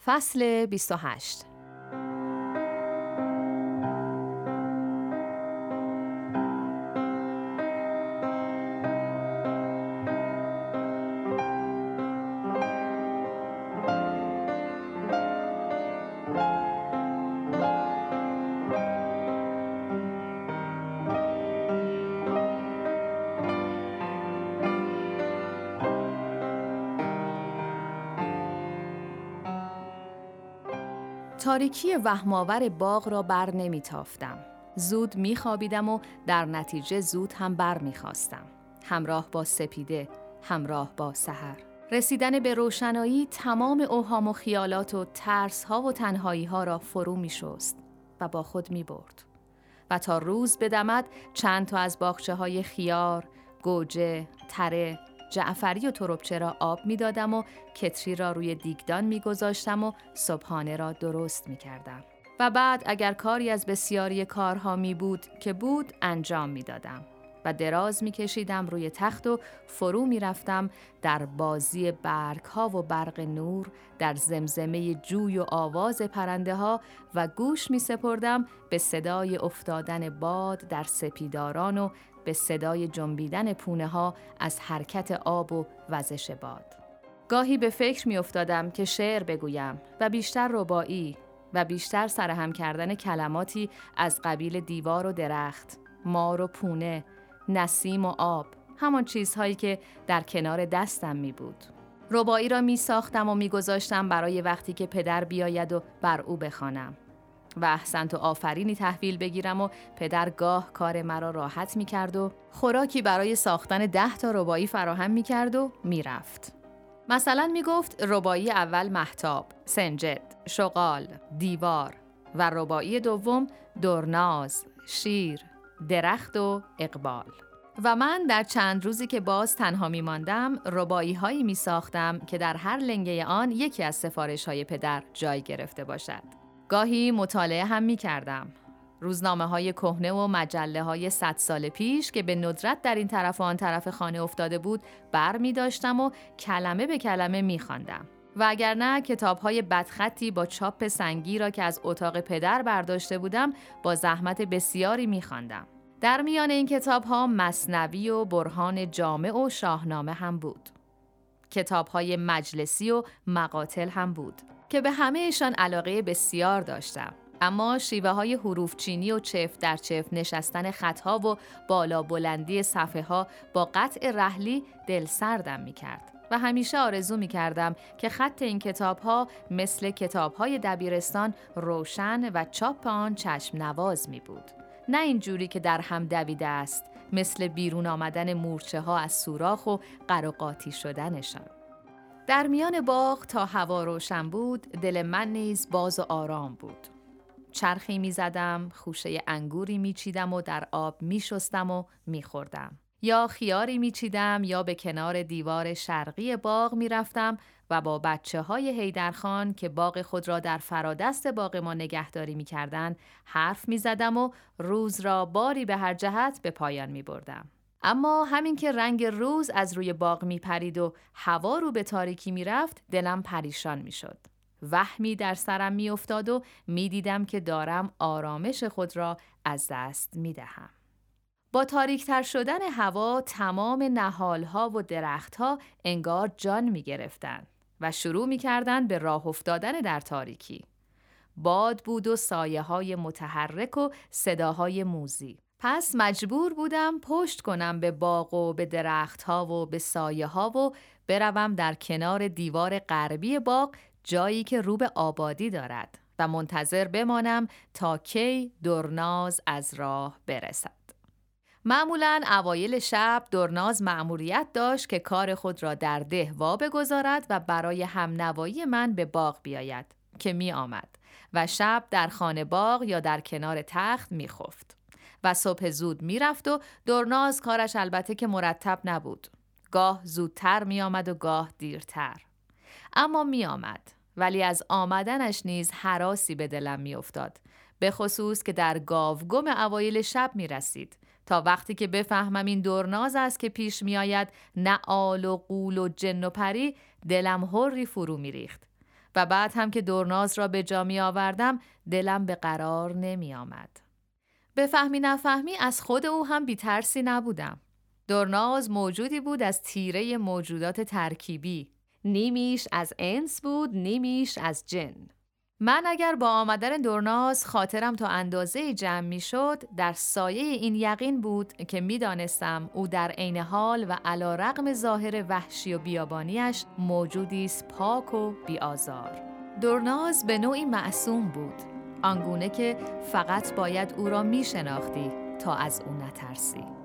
فصل 28 تاریکی وهماور باغ را بر نمی تافتم. زود می خوابیدم و در نتیجه زود هم بر می خواستم. همراه با سپیده، همراه با سحر. رسیدن به روشنایی تمام اوهام و خیالات و ترس ها و تنهایی ها را فرو می شست و با خود می برد. و تا روز بدمد چند تا از باخچه های خیار، گوجه، تره، جعفری و تربچه را آب می دادم و کتری را روی دیگدان می گذاشتم و صبحانه را درست می کردم. و بعد اگر کاری از بسیاری کارها می بود که بود انجام می دادم. و دراز می کشیدم روی تخت و فرو می رفتم در بازی برگ ها و برق نور در زمزمه جوی و آواز پرنده ها و گوش می سپردم به صدای افتادن باد در سپیداران و به صدای جنبیدن پونه ها از حرکت آب و وزش باد. گاهی به فکر می افتادم که شعر بگویم و بیشتر ربایی و بیشتر سرهم کردن کلماتی از قبیل دیوار و درخت، مار و پونه، نسیم و آب، همان چیزهایی که در کنار دستم می بود. ربایی را می ساختم و می گذاشتم برای وقتی که پدر بیاید و بر او بخوانم. و احسنت و آفرینی تحویل بگیرم و پدر گاه کار مرا راحت می کرد و خوراکی برای ساختن ده تا ربایی فراهم می کرد و می رفت. مثلا می گفت ربایی اول محتاب، سنجد، شغال، دیوار و ربایی دوم درناز، شیر، درخت و اقبال. و من در چند روزی که باز تنها می ماندم ربایی هایی می ساختم که در هر لنگه آن یکی از سفارش های پدر جای گرفته باشد. گاهی مطالعه هم می کردم. روزنامه های کهنه و مجله های صد سال پیش که به ندرت در این طرف و آن طرف خانه افتاده بود بر می داشتم و کلمه به کلمه می خواندم. و اگر نه کتاب های بدخطی با چاپ سنگی را که از اتاق پدر برداشته بودم با زحمت بسیاری می خواندم. در میان این کتاب ها مصنوی و برهان جامع و شاهنامه هم بود. کتاب های مجلسی و مقاتل هم بود. که به همهشان علاقه بسیار داشتم. اما شیوه های حروف چینی و چف در چف نشستن خطها و بالا بلندی صفحه ها با قطع رحلی دل سردم می کرد. و همیشه آرزو می کردم که خط این کتاب ها مثل کتاب های دبیرستان روشن و چاپ آن چشم نواز می بود. نه اینجوری که در هم دویده است مثل بیرون آمدن مورچه ها از سوراخ و قرقاتی شدنشان. در میان باغ تا هوا روشن بود دل من نیز باز و آرام بود چرخی می زدم، خوشه انگوری می چیدم و در آب می شستم و می خوردم. یا خیاری می چیدم یا به کنار دیوار شرقی باغ می رفتم و با بچه های هیدرخان که باغ خود را در فرادست باغ ما نگهداری می کردن حرف می زدم و روز را باری به هر جهت به پایان می بردم. اما همین که رنگ روز از روی باغ می پرید و هوا رو به تاریکی می رفت دلم پریشان می شد. وهمی در سرم می افتاد و می دیدم که دارم آرامش خود را از دست می دهم. با تاریکتر شدن هوا تمام نهالها و درختها انگار جان می گرفتن و شروع می کردن به راه افتادن در تاریکی. باد بود و سایه های متحرک و صداهای موزی. پس مجبور بودم پشت کنم به باغ و به درختها و به سایه ها و بروم در کنار دیوار غربی باغ جایی که رو به آبادی دارد و منتظر بمانم تا کی درناز از راه برسد. معمولا اوایل شب درناز مأموریت داشت که کار خود را در ده وا بگذارد و برای همنوایی من به باغ بیاید که می آمد و شب در خانه باغ یا در کنار تخت می خفت. و صبح زود می‌رفت و درناز کارش البته که مرتب نبود. گاه زودتر می آمد و گاه دیرتر. اما می آمد. ولی از آمدنش نیز حراسی به دلم می افتاد. به خصوص که در گاوگم اوایل شب می رسید. تا وقتی که بفهمم این دورناز است که پیش می آید نه آل و قول و جن و پری دلم هری فرو می ریخت. و بعد هم که دورناز را به جا می آوردم دلم به قرار نمی آمد. به فهمی نفهمی از خود او هم بیترسی نبودم. دورناز موجودی بود از تیره موجودات ترکیبی. نیمیش از انس بود، نیمیش از جن. من اگر با آمدن دورناز خاطرم تا اندازه جمع می شد در سایه این یقین بود که می دانستم او در عین حال و علا رقم ظاهر وحشی و بیابانیش موجودی است پاک و بیازار. دورناز به نوعی معصوم بود آنگونه که فقط باید او را می شناختی تا از او نترسی.